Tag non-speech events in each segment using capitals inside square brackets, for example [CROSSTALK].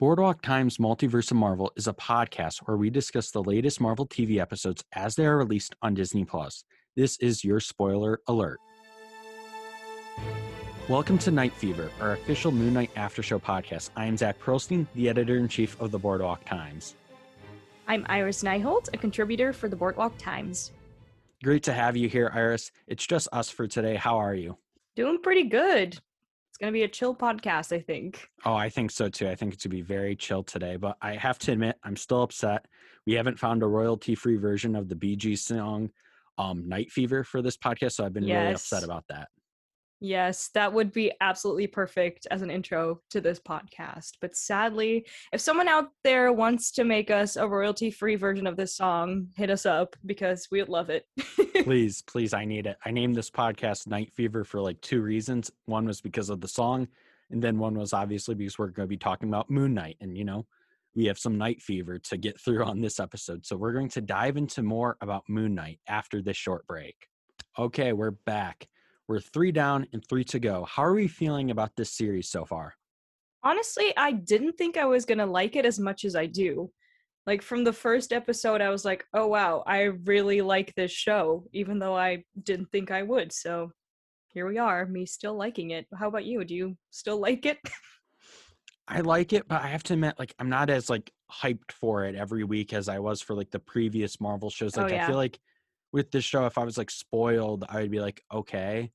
Boardwalk Times Multiverse of Marvel is a podcast where we discuss the latest Marvel TV episodes as they are released on Disney Plus. This is your spoiler alert. Welcome to Knight Fever, our official Moon Knight After Show podcast. I am Zach Perilstein, the editor in chief of the Boardwalk Times. I'm Iris Nijholt, a contributor for the Boardwalk Times. Great to have you here, Iris. It's just us for today. How are you? Doing pretty good. It's going to be a chill podcast, I think. Oh, I think so too. I think it's going to be very chill today, but I have to admit, I'm still upset. We haven't found a royalty free version of the Bee Gees song um, Night Fever for this podcast, so I've been yes. really upset about that. Yes, that would be absolutely perfect as an intro to this podcast. But sadly, if someone out there wants to make us a royalty free version of this song, hit us up because we would love it. [LAUGHS] please, please, I need it. I named this podcast Knight Fever for like two reasons. One was because of the song, and then one was obviously because we're going to be talking about Moon Knight. And, you know, we have some night fever to get through on this episode. So we're going to dive into more about Moon Knight after this short break. Okay, we're back. We're three down and three to go. How are we feeling about this series so far? Honestly, I didn't think I was going to like it as much as I do. Like from the first episode, I was like, oh wow, I really like this show, even though I didn't think I would. So here we are, me still liking it. How about you? Do you still like it? [LAUGHS] I like it, but I have to admit, like, I'm not as like hyped for it every week as I was for like the previous Marvel shows. Oh, like, oh, yeah. I feel like with this show, if I was like spoiled, I would be like, okay.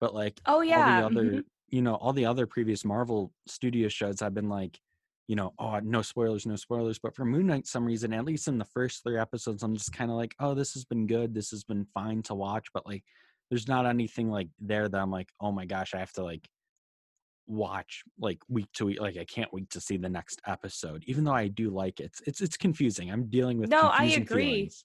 But like oh yeah, all the other mm-hmm. you know all the other previous Marvel Studio shows, I've been like, you know, oh no spoilers, no spoilers. But for Moon Knight, some reason, at least in the first three episodes, I'm just kind of like, oh, this has been good, this has been fine to watch. But like, there's not anything like there that I'm like, oh my gosh, I have to like watch like week to week like i can't wait to see the next episode even though i do like it it's it's, it's confusing i'm dealing with no i agree feelings.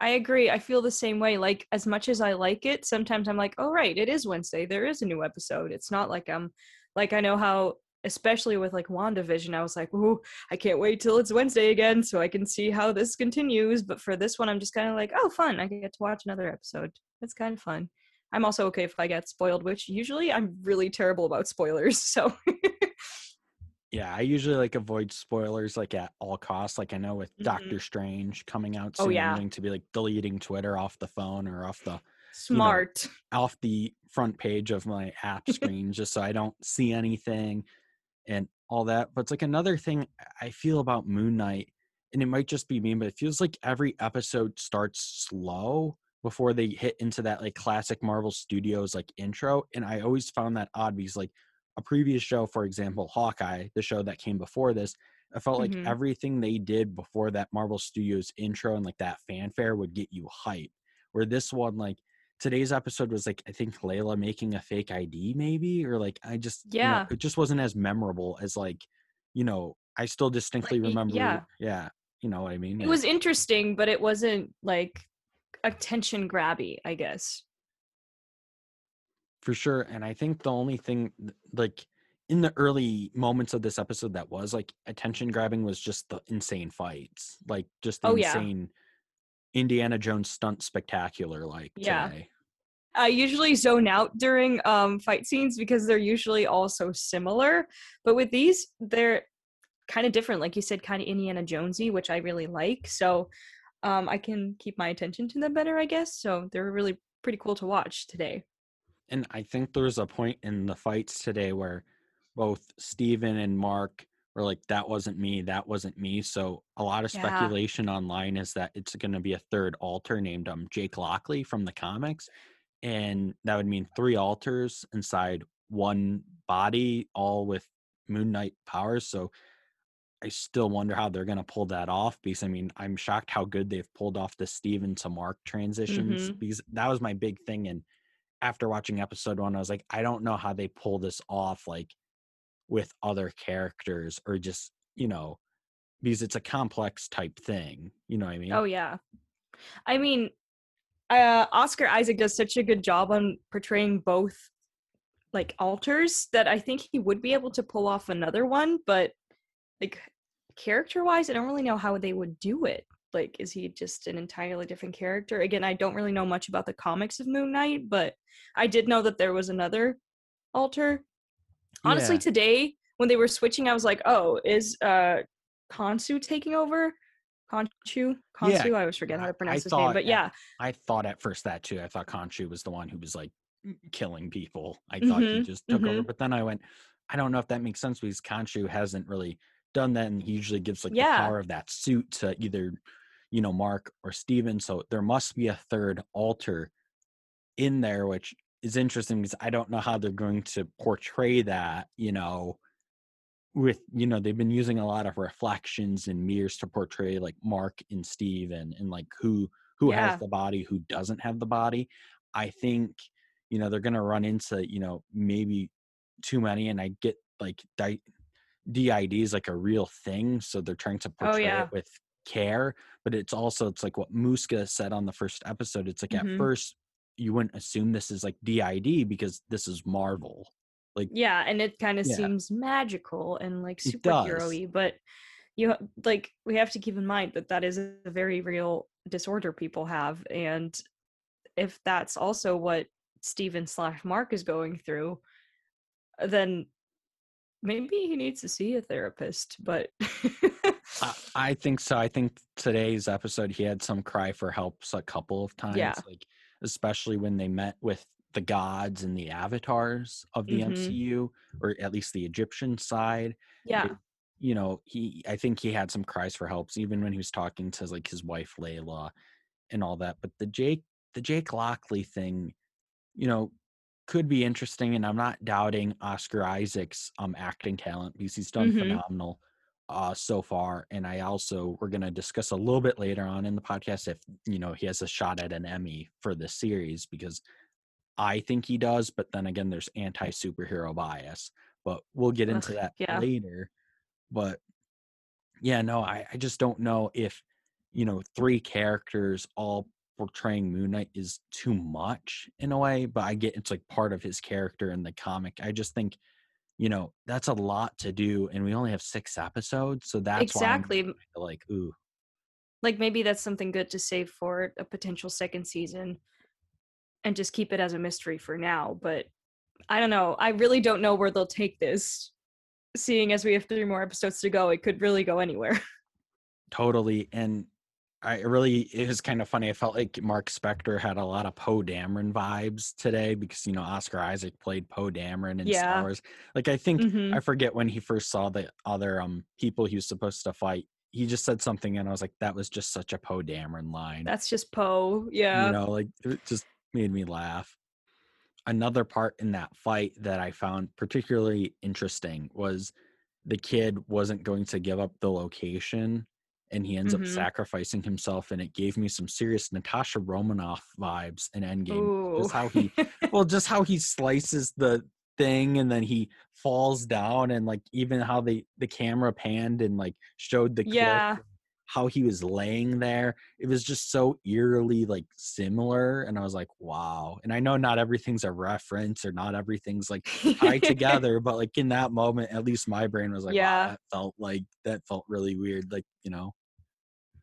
I agree. I feel the same way. Like as much as I like it, sometimes I'm like, "Oh right, it is Wednesday. There is a new episode." It's not like I'm like I know how especially with like WandaVision, I was like, "Ooh, I can't wait till it's Wednesday again so I can see how this continues." But for this one, I'm just kind of like, "Oh, fun. I get to watch another episode. It's kind of fun." I'm also okay if I get spoiled, which usually I'm really terrible about spoilers. [LAUGHS] So [LAUGHS] Yeah, I usually like avoid spoilers like at all costs. Like I know with mm-hmm. Doctor Strange coming out oh, soon, oh, yeah. I'm going to be like deleting Twitter off the phone or off the smart you know, [LAUGHS] off the front page of my app screen just so I don't see anything and all that. But it's like another thing I feel about Moon Knight, and it might just be me, but it feels like every episode starts slow before they hit into that like classic Marvel Studios like intro. And I always found that odd because like a previous show, for example, Hawkeye, the show that came before this, I felt like mm-hmm. everything they did before that Marvel Studios intro and like that fanfare would get you hype. Where this one, like today's episode was like I think Layla making a fake ID, maybe, or like I just yeah, you know, it just wasn't as memorable as like you know I still distinctly like, remember yeah yeah you know what I mean. It was interesting, but it wasn't like attention grabby, I guess for sure and i think the only thing like in the early moments of this episode that was like attention grabbing was just the insane fights like just the oh, insane yeah. indiana jones stunt spectacular like yeah today. I usually zone out during um, fight scenes because they're usually all so similar. But with these, they're kind of different. Like you said, kind of Indiana Jonesy, which I really like. So um, I can keep my attention to them better, I guess. So they're really pretty cool to watch today and I think there's a point in the fights today where both Steven and Marc were like, that wasn't me, that wasn't me. So a lot of speculation yeah. online is that it's going to be a third alter named um Jake Lockley from the comics. And that would mean three alters inside one body, all with Moon Knight powers. So I still wonder how they're going to pull that off because I mean, I'm shocked how good they've pulled off the Steven to Marc transitions mm-hmm. because that was my big thing. And after watching episode one, I was like, I don't know how they pull this off, like with other characters or just, you know, because it's a complex type thing. You know what I mean? Oh, yeah. I mean, uh, Oscar Isaac does such a good job on portraying both like alters that I think he would be able to pull off another one, but like character wise, I don't really know how they would do it like is he just an entirely different character again i don't really know much about the comics of moon knight but i did know that there was another alter honestly yeah. today when they were switching, I was like, oh, is uh Khonshu taking over? Khonshu, Khonshu. Yeah, I always forget how to pronounce I his name, but yeah, I thought at first that too. I thought Khonshu was the one who was like killing people. I thought mm-hmm, he just took mm-hmm. over, but then I went, I don't know if that makes sense because Khonshu hasn't really done that, and he usually gives like yeah. the power of that suit to either you know Marc or Steven. So there must be a third alter in there, which is interesting because I don't know how they're going to portray that. You know, with you know they've been using a lot of reflections and mirrors to portray like Marc and Steve and and like who who yeah. has the body, who doesn't have the body. I think you know they're gonna run into you know maybe too many, and I get like di- DID is like a real thing, so they're trying to oh, portray oh, yeah. it with care. But it's also it's like what Muska said on the first episode. It's like mm-hmm. at first you wouldn't assume this is like DID because this is Marvel. Like yeah, and it kind of yeah. seems magical and like superhero-y, but you like we have to keep in mind that that is a very real disorder people have, and if that's also what Steven slash Marc is going through, then maybe he needs to see a therapist. But [LAUGHS] I, I think so. I think today's episode he had some cry for helps a couple of times. Yeah. Like especially when they met with the gods and the avatars of the mm-hmm. MCU, or at least the Egyptian side. Yeah. It, you know, he I think he had some cries for helps, even when he was talking to like his wife Layla and all that. But the Jake the Jake Lockley thing, you know, could be interesting. And I'm not doubting Oscar Isaac's um acting talent because he's done mm-hmm. phenomenal uh so far. And I also we're gonna discuss a little bit later on in the podcast if you know he has a shot at an Emmy for this series because I think he does, but then again, there's anti superhero bias. But we'll get into that yeah. later. But yeah, no, I, I just don't know if, you know, three characters all portraying Moon Knight is too much in a way, but I get it's like part of his character in the comic. I just think, you know, that's a lot to do, and we only have six episodes, so that's exactly like ooh, like maybe that's something good to save for a potential second season and just keep it as a mystery for now. But I don't know. I really don't know where they'll take this. Seeing as we have three more episodes to go, it could really go anywhere. [LAUGHS] Totally. And I really it was kind of funny. I felt like Marc Spector had a lot of Poe Dameron vibes today because you know Oscar Isaac played Poe Dameron in yeah. Star Wars. Like I think mm-hmm. I forget when he first saw the other um people he was supposed to fight. He just said something and I was like, that was just such a Poe Dameron line. That's just Poe, yeah. You know, like it just made me laugh. Another part in that fight that I found particularly interesting was the kid wasn't going to give up the location and he ends mm-hmm. up sacrificing himself and it gave me some serious Natasha Romanoff vibes in Endgame. Ooh. Just how he [LAUGHS] well just how he slices the thing and then he falls down and like even how they the camera panned and like showed the yeah how he was laying there it was just so eerily like similar and i was like wow and i know not everything's a reference or not everything's like tied [LAUGHS] together but like in that moment at least my brain was like yeah wow, that felt like that felt really weird like you know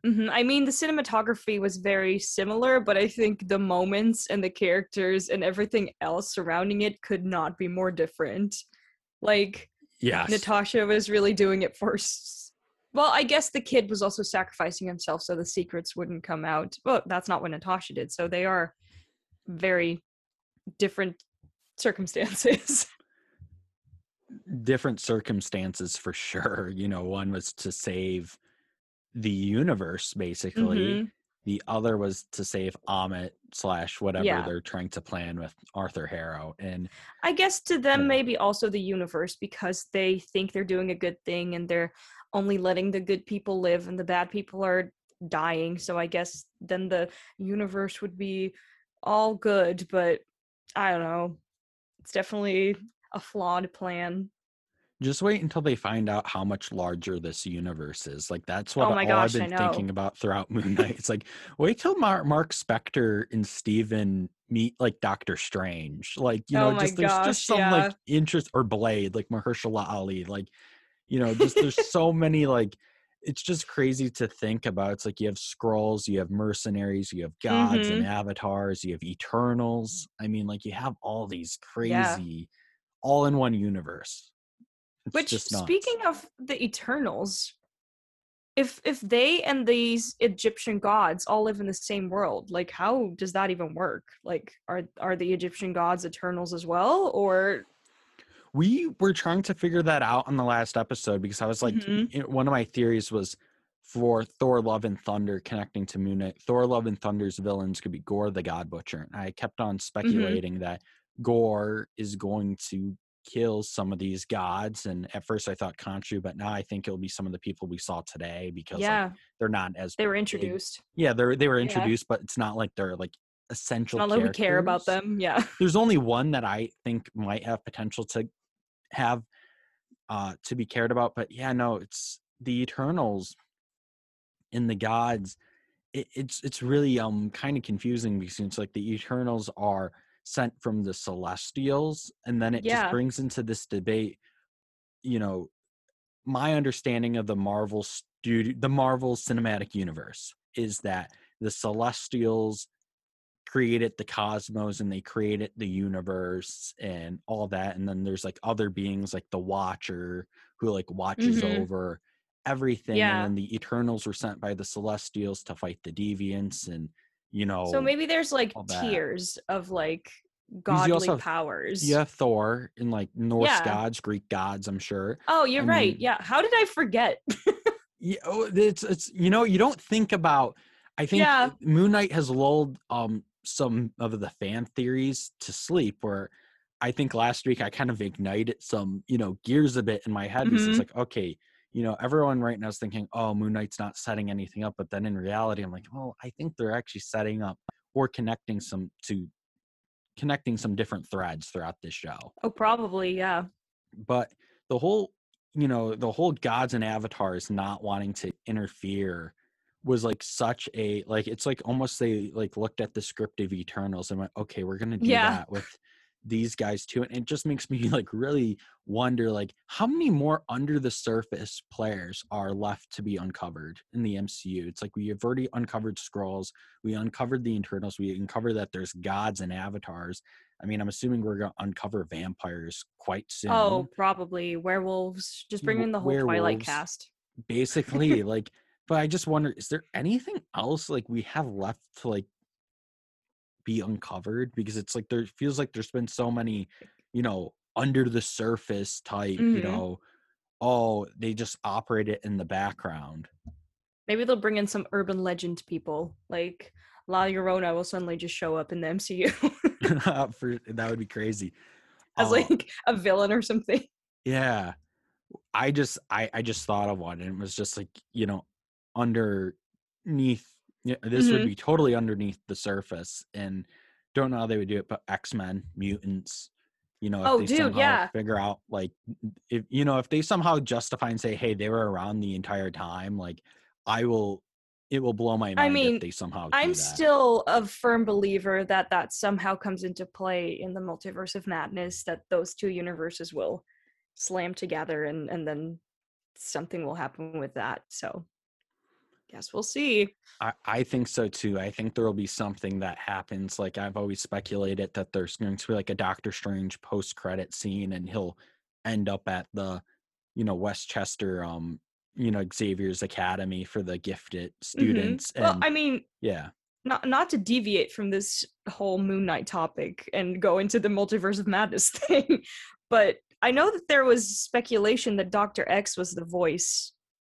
mm-hmm. i mean the cinematography was very similar but i think the moments and the characters and everything else surrounding it could not be more different like yeah natasha was really doing it first well, I guess the kid was also sacrificing himself so the secrets wouldn't come out. Well, that's not what Natasha did. So they are very different circumstances. [LAUGHS] different circumstances for sure. You know, one was to save the universe, basically. Mm-hmm. The other was to save Ammit slash whatever yeah. they're trying to plan with Arthur Harrow. And I guess to them, yeah. maybe also the universe because they think they're doing a good thing and they're only letting the good people live and the bad people are dying. So I guess then the universe would be all good, but I don't know. It's definitely a flawed plan. Just wait until they find out how much larger this universe is. Like that's what oh all gosh, I've been thinking about throughout [LAUGHS] Moon Knight. It's like wait till Marc, Marc Spector and Steven meet like Doctor Strange. Like you know, oh just there's just some yeah. like interest or Blade, like Mahershala Ali. Like you know just there's [LAUGHS] so many like it's just crazy to think about it's like you have Skrulls you have mercenaries you have gods mm-hmm. and avatars you have eternals i mean like you have all these crazy yeah. all in one universe It's Which speaking of the Eternals, if if they and these Egyptian gods all live in the same world, like how does that even work? Like are are the Egyptian gods Eternals as well or we were trying to figure that out on the last episode because I was like, Mhm. one of my theories was for Thor Love and Thunder connecting to Moon Knight. Thor Love and Thunder's villains could be Gorr the God Butcher. And I kept on speculating that Gorr is going to kill some of these gods. And at first I thought Khonshu, but now I think it'll be some of the people we saw today because like, they're not as they were big. introduced. Yeah, they're they were Yeah. introduced, but it's not like they're like essential. Not like we care about them. Yeah. [LAUGHS] there's only one that I think might have potential to have uh to be cared about. But yeah, no, it's the Eternals and the gods. It, it's it's really um kind of confusing because it's like the Eternals are sent from the Celestials, and then it Yeah. just brings into this debate. You know, my understanding of the Marvel studio, the Marvel Cinematic Universe, is that the Celestials created the cosmos and they created the universe and all that and then there's like other beings like the watcher who like watches Mhm. over everything Yeah. and then the eternals were sent by the celestials to fight the deviants and you know So maybe there's like tiers of like godly have- powers. yeah thor and like norse Yeah. gods greek gods i'm sure Oh, you're I right. mean- yeah. How did I forget? [LAUGHS] yeah oh, it's it's you know you don't think about i think Yeah. moon knight has lulled um some of the fan theories to sleep where i think last week i kind of ignited some you know gears a bit in my head because it's Mhm. like okay you know everyone right now is thinking oh moon knight's not setting anything up but then in reality i'm like well i think they're actually setting up or connecting some to connecting some different threads throughout this show oh, probably. Yeah. but the whole you know the whole gods and avatars not wanting to interfere was like such a like it's like almost they like looked at the script of eternals and went okay we're gonna do Yeah. that with these guys too and it just makes me [LAUGHS] like really wonder like how many more under the surface players are left to be uncovered in the mcu it's like we have already uncovered skrulls we uncovered the eternals we uncovered that there's gods and avatars i mean i'm assuming we're gonna uncover vampires quite oh, soon Oh, probably werewolves. Just bring in the whole Twilight werewolves. cast. basically like but i just wonder is there anything else like we have left to like be uncovered because it's like there feels like there's been so many you know under the surface type you Mhm. know oh they just operate it in the background. Maybe they'll bring in some urban legend people, like La Llorona will suddenly just show up in the MCU [LAUGHS] [LAUGHS] For, that would be crazy. As Uh, like a villain or something. yeah. I just i i just thought of one and it was just like you know underneath yeah, this would Mhm. be totally underneath the surface and don't know how they would do it but x-men mutants you know if Oh, they dude, somehow yeah. figure out like if you know if they somehow justify and say hey they were around the entire time like i will it will blow my mind mean, if they somehow do I'm still a firm believer that that somehow comes into play in the multiverse of madness. That those two universes will slam together, and and then something will happen with that. So, guess we'll see. I, I think so too. I think there will be something that happens. Like I've always speculated that there's going to be like a Doctor Strange post credit scene and he'll end up at the, you know, Westchester um, you know, Xavier's Academy for the gifted Mhm. students. Well, And I mean, yeah. not not to deviate from this whole Moon Knight topic and go into the multiverse of madness [LAUGHS] thing, but I know that there was speculation that Doctor X was the voice,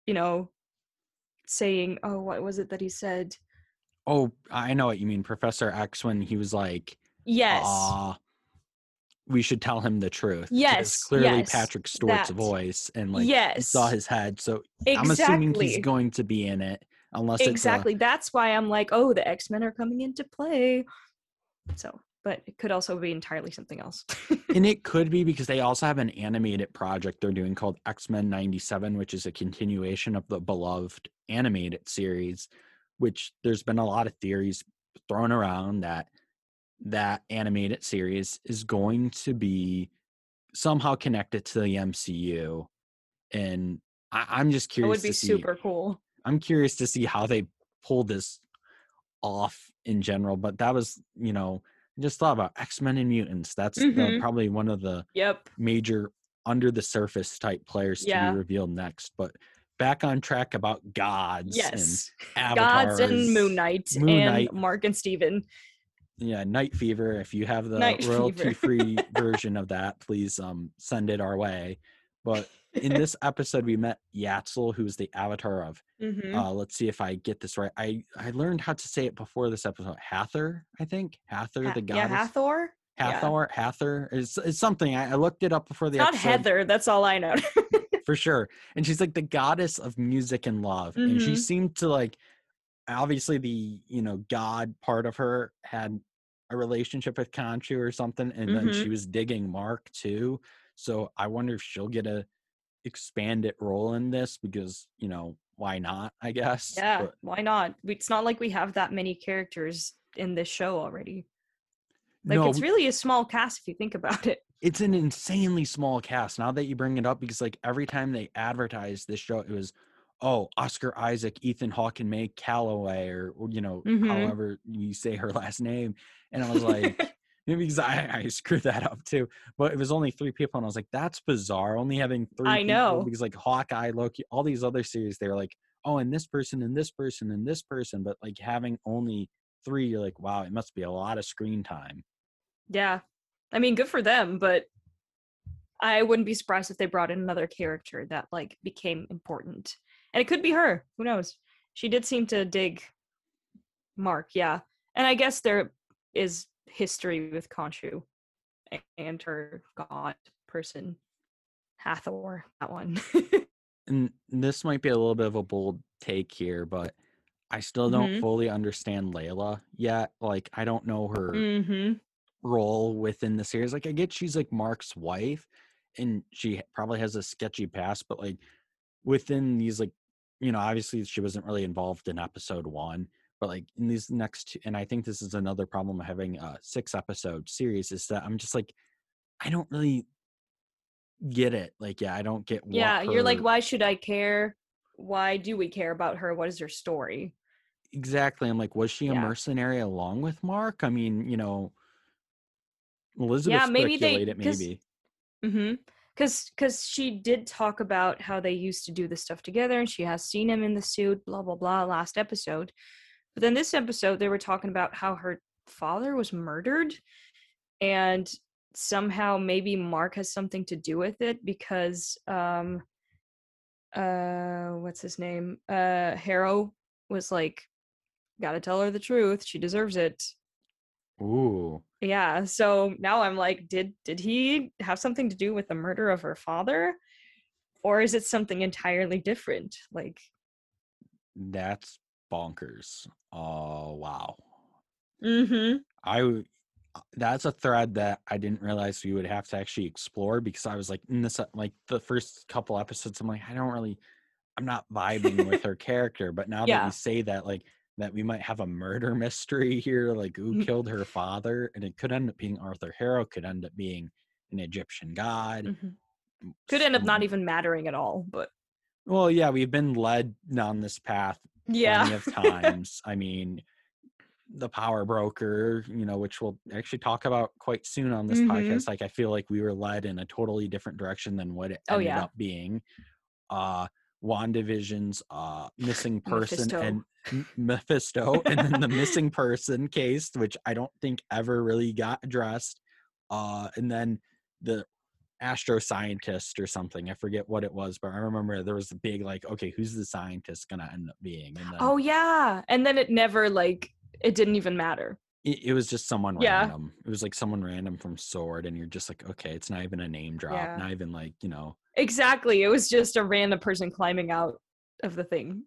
you know, saying, "Oh, what was it that he said?" Oh, I know what you mean. Professor X when he was like, Yes, uh, we should tell him the truth. Yes, Clearly yes, Patrick Stewart's that. voice and like yes, saw his head. So I'm assuming he's going to be in it unless exactly. That's why I'm like, "Oh, the X Men are coming into play." So, but it could also be entirely something else. and [LAUGHS] it could be because they also have an animated project they're doing called X-Men 97 which is a continuation of the beloved animated series which there's been a lot of theories thrown around that that animated series is going to be somehow connected to the MCU and I, I'm just curious. It would be see super cool. I'm curious to see how they pull this off in general. But that was, you know, just thought about X Men and mutants. That's the, Mhm. probably one of the Yep. major under the surface type players to be revealed next. But back on track about gods Yes. and Gods and. Moon Knight Moon and Knight. Marc and Steven. Yeah, Night Fever. If you have the [LAUGHS] royalty free version of that, please um send it our way. But in [LAUGHS] this episode, we met Yatzil, who's the avatar of Mhm. uh let's see if I get this right. I I learned how to say it before this episode. Hathor, I think. Hathor, Ha- the yeah, goddess. Hathor. yeah. Hathor, Hathor. It's, it's something. I, I looked it up before the Not episode Heather. That's all I know. [LAUGHS] for sure. And she's like the goddess of music and love. And she Mhm. seemed to like obviously the, you know, God part of her had a relationship with Khonshu or something. And then Mhm. she was digging Marc too. So I wonder if she'll get a expanded role in this because, you know, why not, I guess. yeah, But why not? It's not like we have that many characters in this show already. Like no, it's really a small cast if you think about it. it's an insanely small cast now that you bring it up because like every time they advertised this show it was oh oscar isaac ethan hawke and may calloway or, you know Mhm. however you say her [LAUGHS] last name and i was like [LAUGHS] because I, I screwed that up too but it was only three people and i was like that's bizarre only having three I people," know. because like hawkeye loki all these other series they're like oh and this person and this person and this person but like having only three you're like wow it must be a lot of screen time yeah. I mean, good for them, but I wouldn't be surprised if they brought in another character that like became important. And it could be her. Who knows? She did seem to dig Marc, yeah. And I guess there is history with Khonshu and her god person, Hathor, that one. [LAUGHS] and this might be a little bit of a bold take here, but I still don't Mhm. fully understand Layla yet. Like, I don't know her mm-hmm. role within the series. Like, I get she's like Marc's wife, and she probably has a sketchy past, but like within these, like, you know, obviously she wasn't really involved in episode one, but like in these next, two, and I think this is another problem of having a six episode series is that I'm just like, I don't really get it. Like, yeah, I don't get. Yeah, you're like, why should I care? Why do we care about her? What is her story? Exactly. I'm like, was she a Yeah. mercenary along with Marc? I mean, you know, Elizabeth Yeah, maybe they- 'cause- maybe. Mm-hmm. Cause, cause she did talk about how they used to do this stuff together, and she has seen him in the suit. Blah blah blah. Last episode, but then this episode they were talking about how her father was murdered, and somehow maybe Marc has something to do with it because um, uh, what's his name? Uh, Harrow was like, gotta tell her the truth. She deserves it. Ooh. Yeah, so now I'm like, did did he have something to do with the murder of her father? Or is it something entirely different? Like, That's bonkers. Oh wow. mm-hmm. I uh, that's a thread that I didn't realize we would have to actually explore because I was like in this uh, like the first couple episodes I'm like I don't really I'm not vibing with [LAUGHS] her character but now that Yeah. you say that like that we might have a murder [LAUGHS] mystery here like who Mhm. killed her father and it could end up being Arthur Harrow could end up being an Egyptian god Mm-hmm. Could end up not even mattering at all, but well yeah we've been led down this path yeah. of [LAUGHS] times. I mean, the power broker, you know, which we'll actually talk about quite soon on this Mhm. podcast. Like, I feel like we were led in a totally different direction than what it Oh, ended yeah. up being. Uh, WandaVision's uh, missing person Mephisto. and [LAUGHS] Mephisto, and then the missing person case, which I don't think ever really got addressed. Uh, and then the astro scientist or something. I forget what it was, but I remember there was a big like, okay, who's the scientist gonna end up being? And then Oh yeah. And then it never like it didn't even matter. it, it was just someone Yeah. random. It was like someone random from Sword, and you're just like, okay, it's not even a name drop, Yeah. not even like you know. Exactly. It was just a random person climbing out of the thing.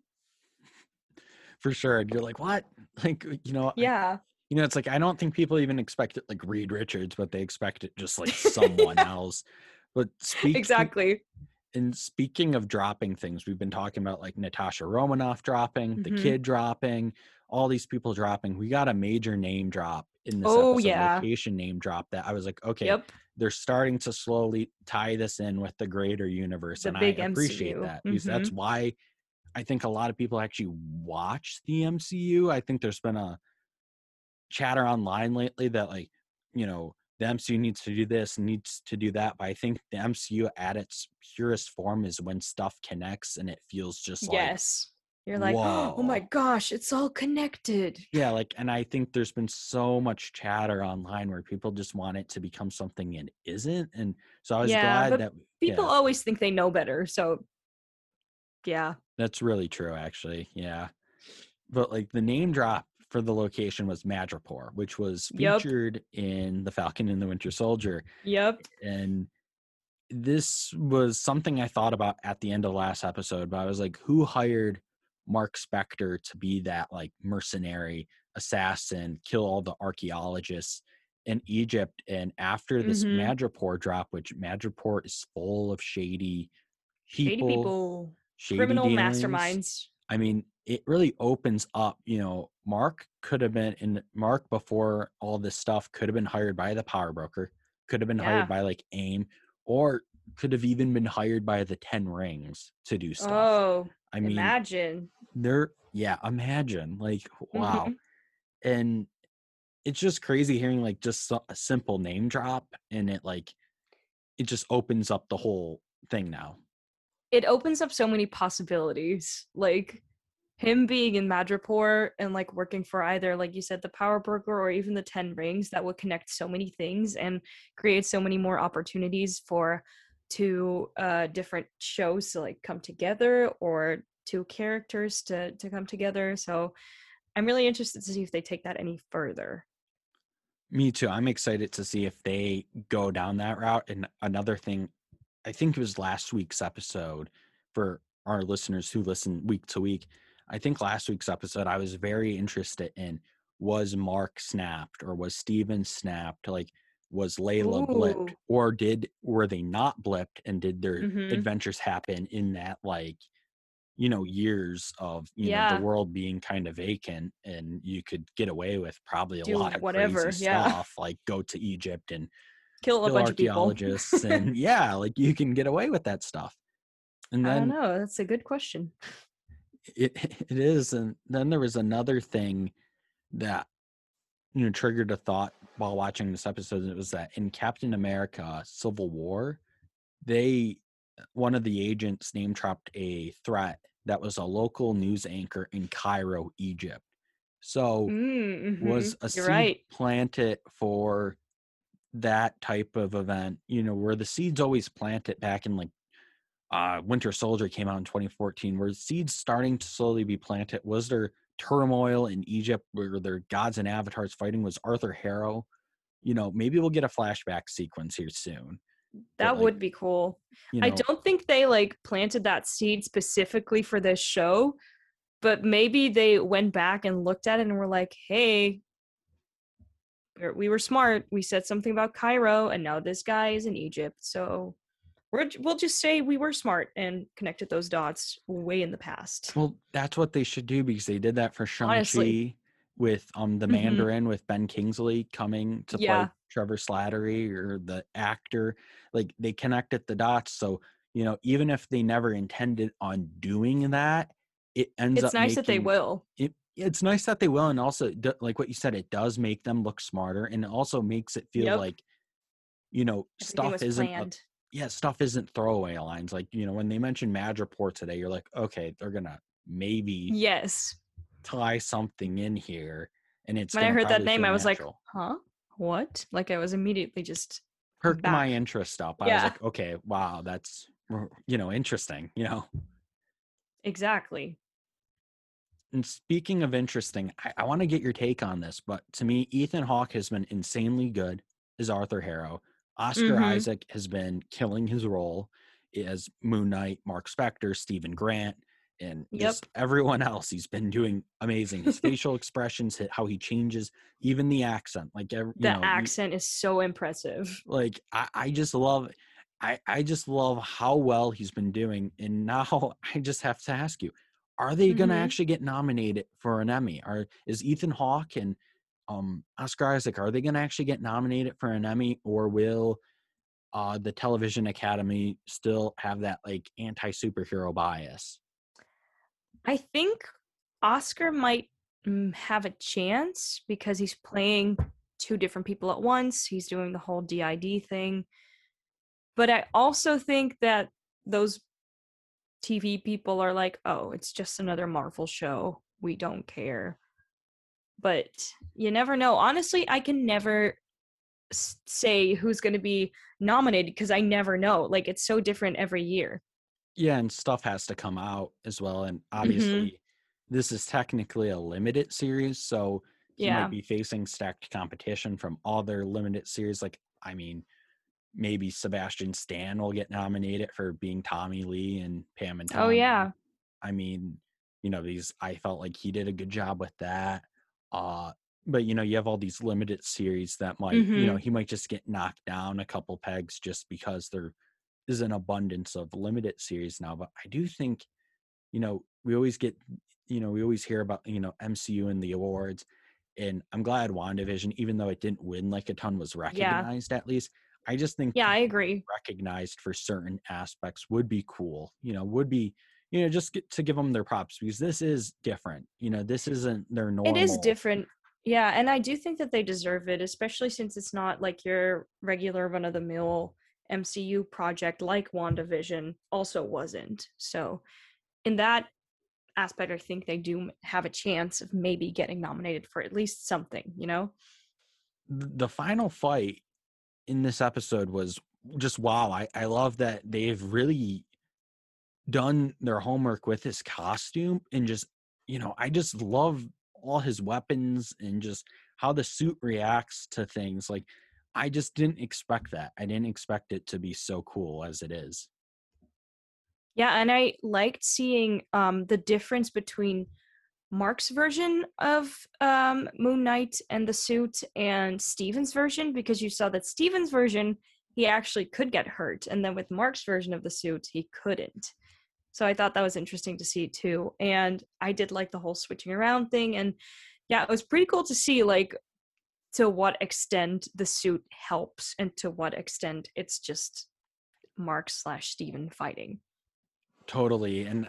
For sure, and you're like, what? [LAUGHS] Like, you know, I- Yeah. You know, it's like I don't think people even expect it like Reed Richards, but they expect it just like someone [LAUGHS] else. But speak Exactly. and speaking of dropping things, we've been talking about like Natasha Romanoff dropping, the Mhm. kid dropping, all these people dropping. We got a major name drop in this Oh, episode, yeah. location name drop that I was like, okay, Yep. they're starting to slowly tie this in with the greater universe, The and I appreciate MCU. that because that's why I think a lot of people actually watch the MCU. I think there's been a chatter online lately that like, you know, the MCU needs to do this needs to do that. But I think the MCU at its purest form is when stuff connects and it feels just like yes. You're like, oh my gosh, it's all connected. Yeah, like, and I think there's been so much chatter online where people just want it to become something it isn't. And so I was Yeah, glad that, People yeah, always think they know better. So, yeah. that's really true, actually. Yeah. But like the name drop for the location was Madripoor, which was Yep. featured in The Falcon and the Winter Soldier. Yep. And this was something I thought about at the end of last episode, but I was like, who hired Marc Spector to be that like mercenary assassin, kill all the archaeologists in Egypt? And after this Mhm. Madripoor drop, which Madripoor is full of shady people, Shady people, people, shady criminal dealings. masterminds. I mean, it really opens up, you know, Marc could have been in Marc before all this stuff could have been hired by the power broker, could have been Yeah. hired by like AIM, or could have even been hired by the Ten Rings to do stuff. Oh, I mean, imagine. they're yeah, imagine like wow, Mhm. and it's just crazy hearing like just a simple name drop, and it like it just opens up the whole thing now. It opens up so many possibilities. Like him being in Madripoor and like working for either, like you said, the Power Broker or even the Ten Rings that would connect so many things and create so many more opportunities for two uh different shows to like come together or two characters to to come together. So I'm really interested to see if they take that any further. Me too. I'm excited to see if they go down that route. And another thing, I think it was last week's episode for our listeners who listen week to week. I think last week's episode I was very interested in was Marc snapped or was Steven snapped? Like was Layla blipped or did were they not blipped and did their Mhm. adventures happen in that like you know years of you know the world being kind of vacant and you could get away with probably a Do lot of whatever, crazy yeah. stuff like go to egypt and Kill a kill bunch of people. archaeologists and [LAUGHS] yeah like you can get away with that stuff and I don't then know. That's a good question. It [LAUGHS] it is and then there was another thing that you know triggered a thought while watching this episode it was that in captain america civil war they one of the agents name dropped a threat that was a local news anchor in cairo egypt so Mm, was mhm. a seed right. planted for that type of event you know where the seeds always planted back in like uh winter soldier came out in 2014 Were seeds starting to slowly be planted was there turmoil in egypt where their gods and avatars fighting was arthur harrow you know maybe we'll get a flashback sequence here soon That like, would be cool. you know I don't think they like planted that seed specifically for this show, but maybe they went back and looked at it and were like, "Hey, we were smart. We said something about Cairo, and now this guy is in Egypt. So we're, we'll just say we were smart and connected those dots way in the past." well that's what they should do because they did that for shang-chi Honestly. with um the Mhm. mandarin with ben kingsley coming to Yeah. play trevor slattery or the actor like they connected the dots so you know even if they never intended on doing that it ends It's up nice that they will. it, it's nice that they will and also like what you said it does make them look smarter and it also makes it feel Yep. like you know Everything stuff isn't planned. Yeah stuff isn't throwaway lines like you know when they mentioned madripoor today you're like okay they're gonna maybe Yes. tie something in here and it's When I heard that name, I was like, "Huh? What?" Like I was immediately just perked my interest up i Yeah. was like okay wow that's you know interesting you know exactly. and speaking of interesting i, I want to get your take on this but to me ethan hawke has been insanely good as arthur harrow oscar Mhm. isaac has been killing his role as moon knight marc spector steven grant and Yep. just everyone else he's been doing amazing his [LAUGHS] facial expressions how he changes even the accent like every, you The know, you- accent is so impressive. like I, I just love I, I just love how well he's been doing and now [LAUGHS] i just have to ask you are they going to actually get nominated for an emmy or is ethan hawke and um oscar isaac are they going to actually get nominated for an emmy or will uh the television academy still have that like anti superhero bias I think Oscar might mm, have a chance because he's playing two different people at once. He's doing the whole DID thing. But I also think that those TV people are like, oh, it's just another Marvel show. We don't care. But you never know. Honestly, I can never say who's going to be nominated because I never know. Like, it's so different every year. Yeah, and stuff has to come out as well. And obviously, mm-hmm. this is technically a limited series. So you yeah. might be facing stacked competition from other limited series. Like, I mean, maybe Sebastian Stan will get nominated for being Tommy Lee and Pam and Tom. Oh yeah. I mean, you know, these I felt like he did a good job with that. Uh but you know, you have all these limited series that might, mm-hmm. you know, mm-hmm. he might just get knocked down a couple pegs just because there is an abundance of limited series now. But I do think, you know, we always get, you know, we always hear about, you know, MCU and the awards. And I'm glad WandaVision, even though it didn't win like a ton, was recognized yeah. at least. I just think yeah, I agree. Recognized for certain aspects would be cool. You know, would be you know just get, to give them their props because this is different. You know, this isn't their normal. It is different. Yeah, and I do think that they deserve it, especially since it's not like your regular run of the mill MCU project like WandaVision also wasn't. So, in that aspect, I think they do have a chance of maybe getting nominated for at least something, you know? The final fight in this episode was just wow. I, I love that they've really done their homework with his costume and just, you know, I just love all his weapons and just how the suit reacts to things. Like, I just didn't expect that. I didn't expect it to be so cool as it is. Yeah, and I liked seeing um the difference between Marc's version of um, Moon Knight and the suit and Steven's version because you saw that Steven's version he actually could get hurt, and then with Marc's version of the suit he couldn't. So I thought that was interesting to see too, and I did like the whole switching around thing, and yeah, it was pretty cool to see like to what extent the suit helps and to what extent it's just Marc slash Steven fighting. Totally and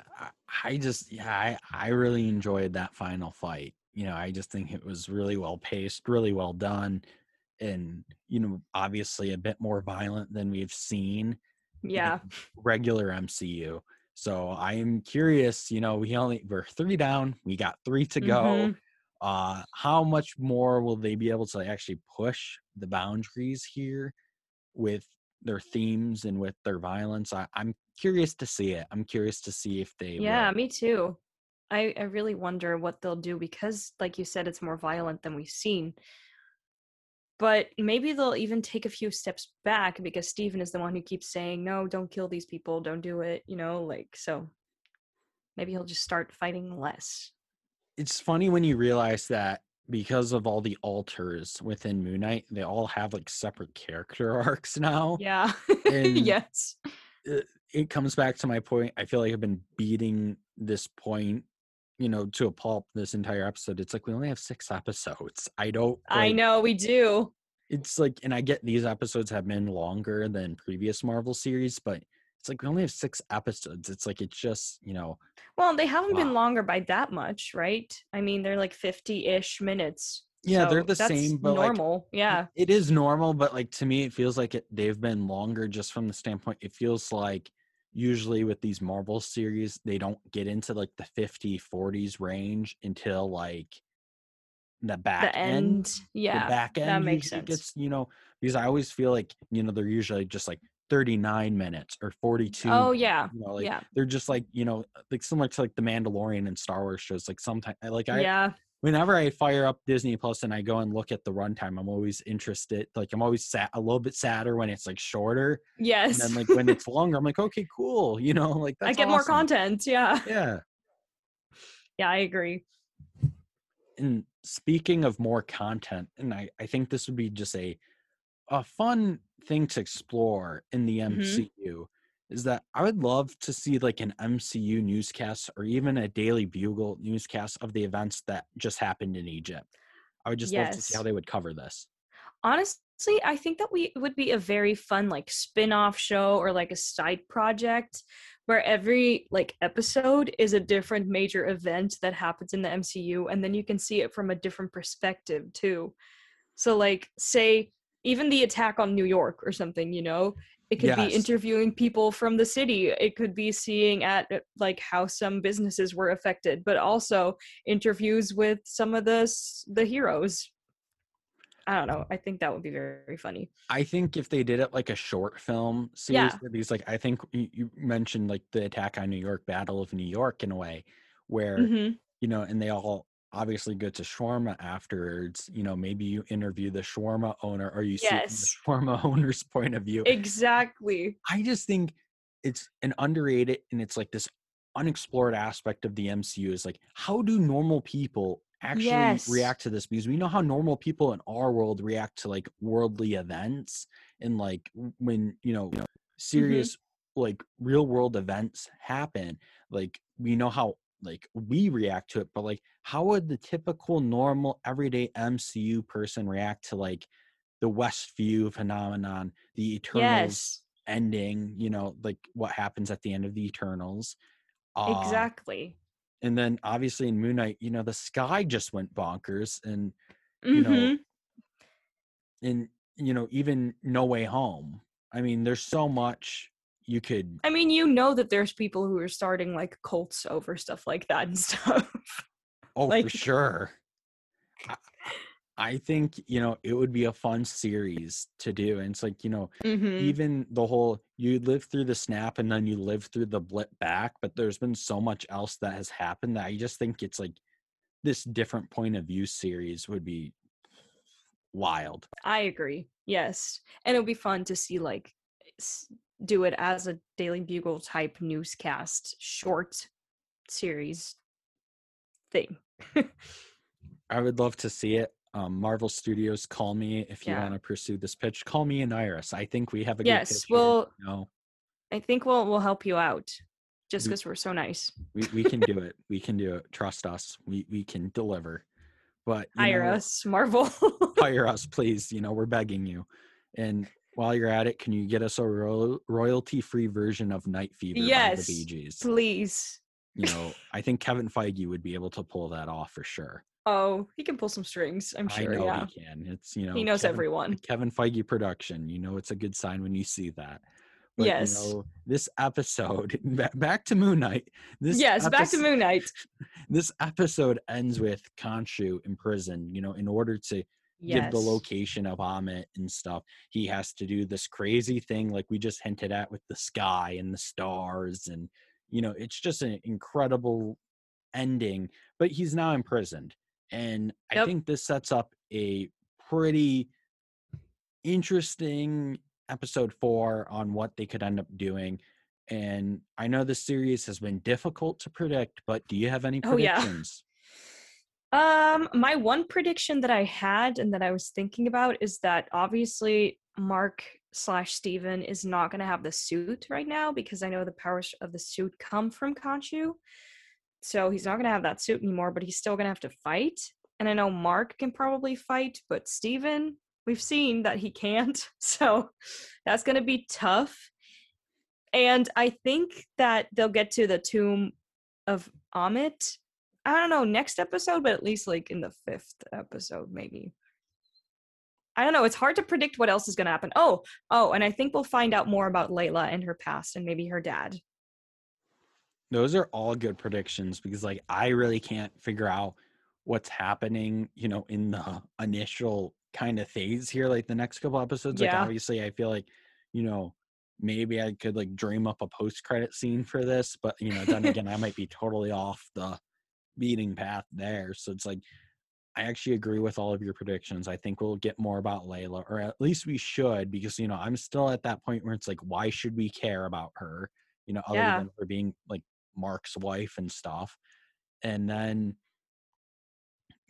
i just yeah i i really enjoyed that final fight you know i just think it was really well paced really well done and you know obviously a bit more violent than we've seen yeah. regular mcu so i am curious you know we only we're three down we got three to go mm-hmm. uh how much more will they be able to actually push the boundaries here with their themes and with their violence. I, am curious to see it. I'm curious to see if they. Yeah, will. me too. I, I really wonder what they'll do because, like you said, it's more violent than we've seen. But maybe they'll even take a few steps back because Steven is the one who keeps saying, no, don't kill these people, don't do it, you know, like, so maybe he'll just start fighting less. It's funny when you realize that because of all the alters within Moon Knight, they all have like separate character [LAUGHS] arcs now. Yeah. [LAUGHS] yes. It, it, comes back to my point. I feel like I've been beating this point, you know, to a pulp this entire episode. It's like we only have six episodes. I don't. Like, I know we do. It's like, and I get these episodes have been longer than previous Marvel series, but it's like we only have six episodes. It's like it's just you know. Well, they haven't wow. been longer by that much, right? I mean, they're like fifty-ish minutes. Yeah, so they're the same, but normal. Like, yeah, it is normal, but like to me, it feels like it, they've been longer just from the standpoint. It feels like usually with these Marvel series, they don't get into like the 50 40s range until like the back the end. end. Yeah, the back end that makes sense. Gets you know because I always feel like you know they're usually just like 39 minutes or 42 oh yeah you know, like yeah they're just like you know like similar to like the mandalorian and star wars shows like sometimes like i yeah whenever i fire up disney plus and i go and look at the runtime i'm always interested like i'm always sad a little bit sadder when it's like shorter yes and then like when it's [LAUGHS] longer i'm like okay cool you know [LAUGHS] like i get awesome. more content yeah yeah yeah i agree and speaking of more content and i i think this would be just a a fun thing to explore in the MCU mm-hmm. Is that I would love to see like an MCU newscast or even a Daily Bugle newscast of the events that just happened in Egypt. I would just yes. love to see how they would cover this. Honestly, I think that we would be a very fun like spin-off show or like a side project where every like episode is a different major event that happens in the MCU and then you can see it from a different perspective too. So like say even the attack on New York or something, you know, it could yes. be interviewing people from the city. It could be seeing at uh, like how some businesses were affected, but also interviews with some of the the heroes. I don't know. I think that would be very, very funny. I think if they did it like a short film series, yeah. these like I think you mentioned like the attack on New York, Battle of New York, in a way, where mm-hmm. you know, and they all obviously go to shawarma afterwards you know maybe you interview the shawarma owner or you yes. see the shawarma [LAUGHS] owner's point of view exactly i just think it's an underrated and it's like this unexplored aspect of the mcu is like how do normal people actually yes. react to this because we know how normal people in our world react to like worldly events and like when you know mm-hmm. serious mm-hmm. like real world events happen like we know how like we react to it but like how would the typical normal everyday mcu person react to like the westview phenomenon the eternals yes. ending you know like what happens at the end of the eternals uh, exactly and then obviously in moon knight you know the sky just went bonkers and you mm-hmm. know and you know even no way home i mean there's so much you could I mean, you know that there's people who are starting like cults over stuff like that and [LAUGHS] stuff. Oh, like, for sure. I, I, think, you know, it would be a fun series to do. And it's like, you know, mm-hmm. even the whole you live through the snap and then you live through the blip back, but there's been so much else that has happened that I just think it's like this different point of view series would be wild. I agree. Yes. And it would be fun to see like do it as a Daily Bugle type newscast short series thing. [LAUGHS] I would love to see it. Um, Marvel Studios, call me if you yeah. want to pursue this pitch. Call me and Iris. I think we have a yes. Well, no, I think we'll we'll help you out just because we, are so nice. we we can do it. We can do it. Trust us. We we can deliver. But hire know, us, Marvel. [LAUGHS] hire us, please. You know, we're begging you. And while you're at it, can you get us a ro- royalty free version of Night Fever yes, by the Bee Gees? Please. You know, I think Kevin Feige would be able to pull that off for sure. Oh, he can pull some strings. I'm sure. I know yeah. he can. It's you know he knows Kevin, everyone. Kevin Feige production. You know, it's a good sign when you see that. But, yes. You know, this episode, [LAUGHS] back to Moon Knight. This yes, episode, back to Moon Knight. [LAUGHS] This episode ends with Khonshu in prison. You know, in order to yes. give the location of Ammit and stuff. He has to do this crazy thing, like we just hinted at with the sky and the stars, and you know, it's just an incredible ending. But he's now imprisoned, and yep. I think this sets up a pretty interesting episode four on what they could end up doing. And I know the series has been difficult to predict, but do you have any predictions? Oh, yeah. Um, my one prediction that I had and that I was thinking about is that obviously Marc slash Steven is not going to have the suit right now because I know the powers of the suit come from Khonshu. So he's not going to have that suit anymore, but he's still going to have to fight. And I know Marc can probably fight, but Steven, we've seen that he can't. [LAUGHS] So that's going to be tough. And I think that they'll get to the tomb of Ammit I don't know, next episode, but at least like in the fifth episode, maybe. I don't know. It's hard to predict what else is going to happen. Oh, oh, and I think we'll find out more about Layla and her past and maybe her dad. Those are all good predictions because, like, I really can't figure out what's happening, you know, in the initial kind of phase here. Like, the next couple episodes, yeah. like, obviously, I feel like, you know, maybe I could like dream up a post credit scene for this, but, you know, then again, I might be totally off the beating path there. So it's like I actually agree with all of your predictions. I think we'll get more about Layla, or at least we should, because you know I'm still at that point where it's like, why should we care about her? You know, other yeah. than for being like Marc's wife and stuff. And then,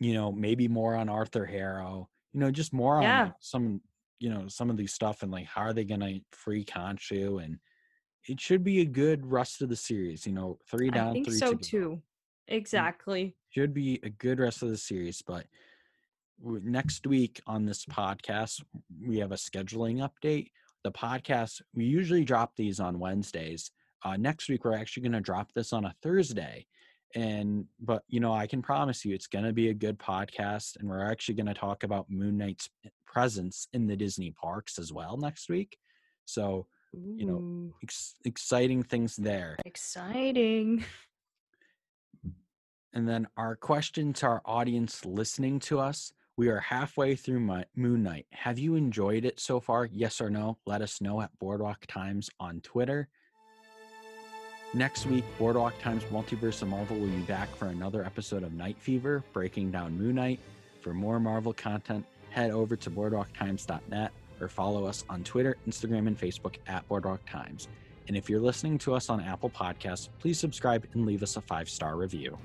you know, maybe more on Arthur Harrow. You know, just more yeah. on some, you know, some of these stuff and like how are they gonna free Khonshu and it should be a good rest of the series. You know, three down, I think three so to too. Exactly. Should be a good rest of the series, but next week on this podcast, we have a scheduling update. The podcast, we usually drop these on Wednesdays. Uh, next week, we're actually going to drop this on a Thursday. and but you know i can promise you it's going to be a good podcast and we're actually going to talk about moon knight's presence in the disney parks as well next week so you know ex- exciting things there exciting [LAUGHS] and then our question to our audience listening to us we are halfway through my moon knight have you enjoyed it so far yes or no let us know at boardwalk times on twitter Next week, Boardwalk Times Multiverse of Marvel will be back for another episode of Knight Fever, breaking down Moon Knight. For more Marvel content, head over to boardwalktimes.net or follow us on Twitter, Instagram, and Facebook at Boardwalk Times. And if you're listening to us on Apple Podcasts, please subscribe and leave us a five star review.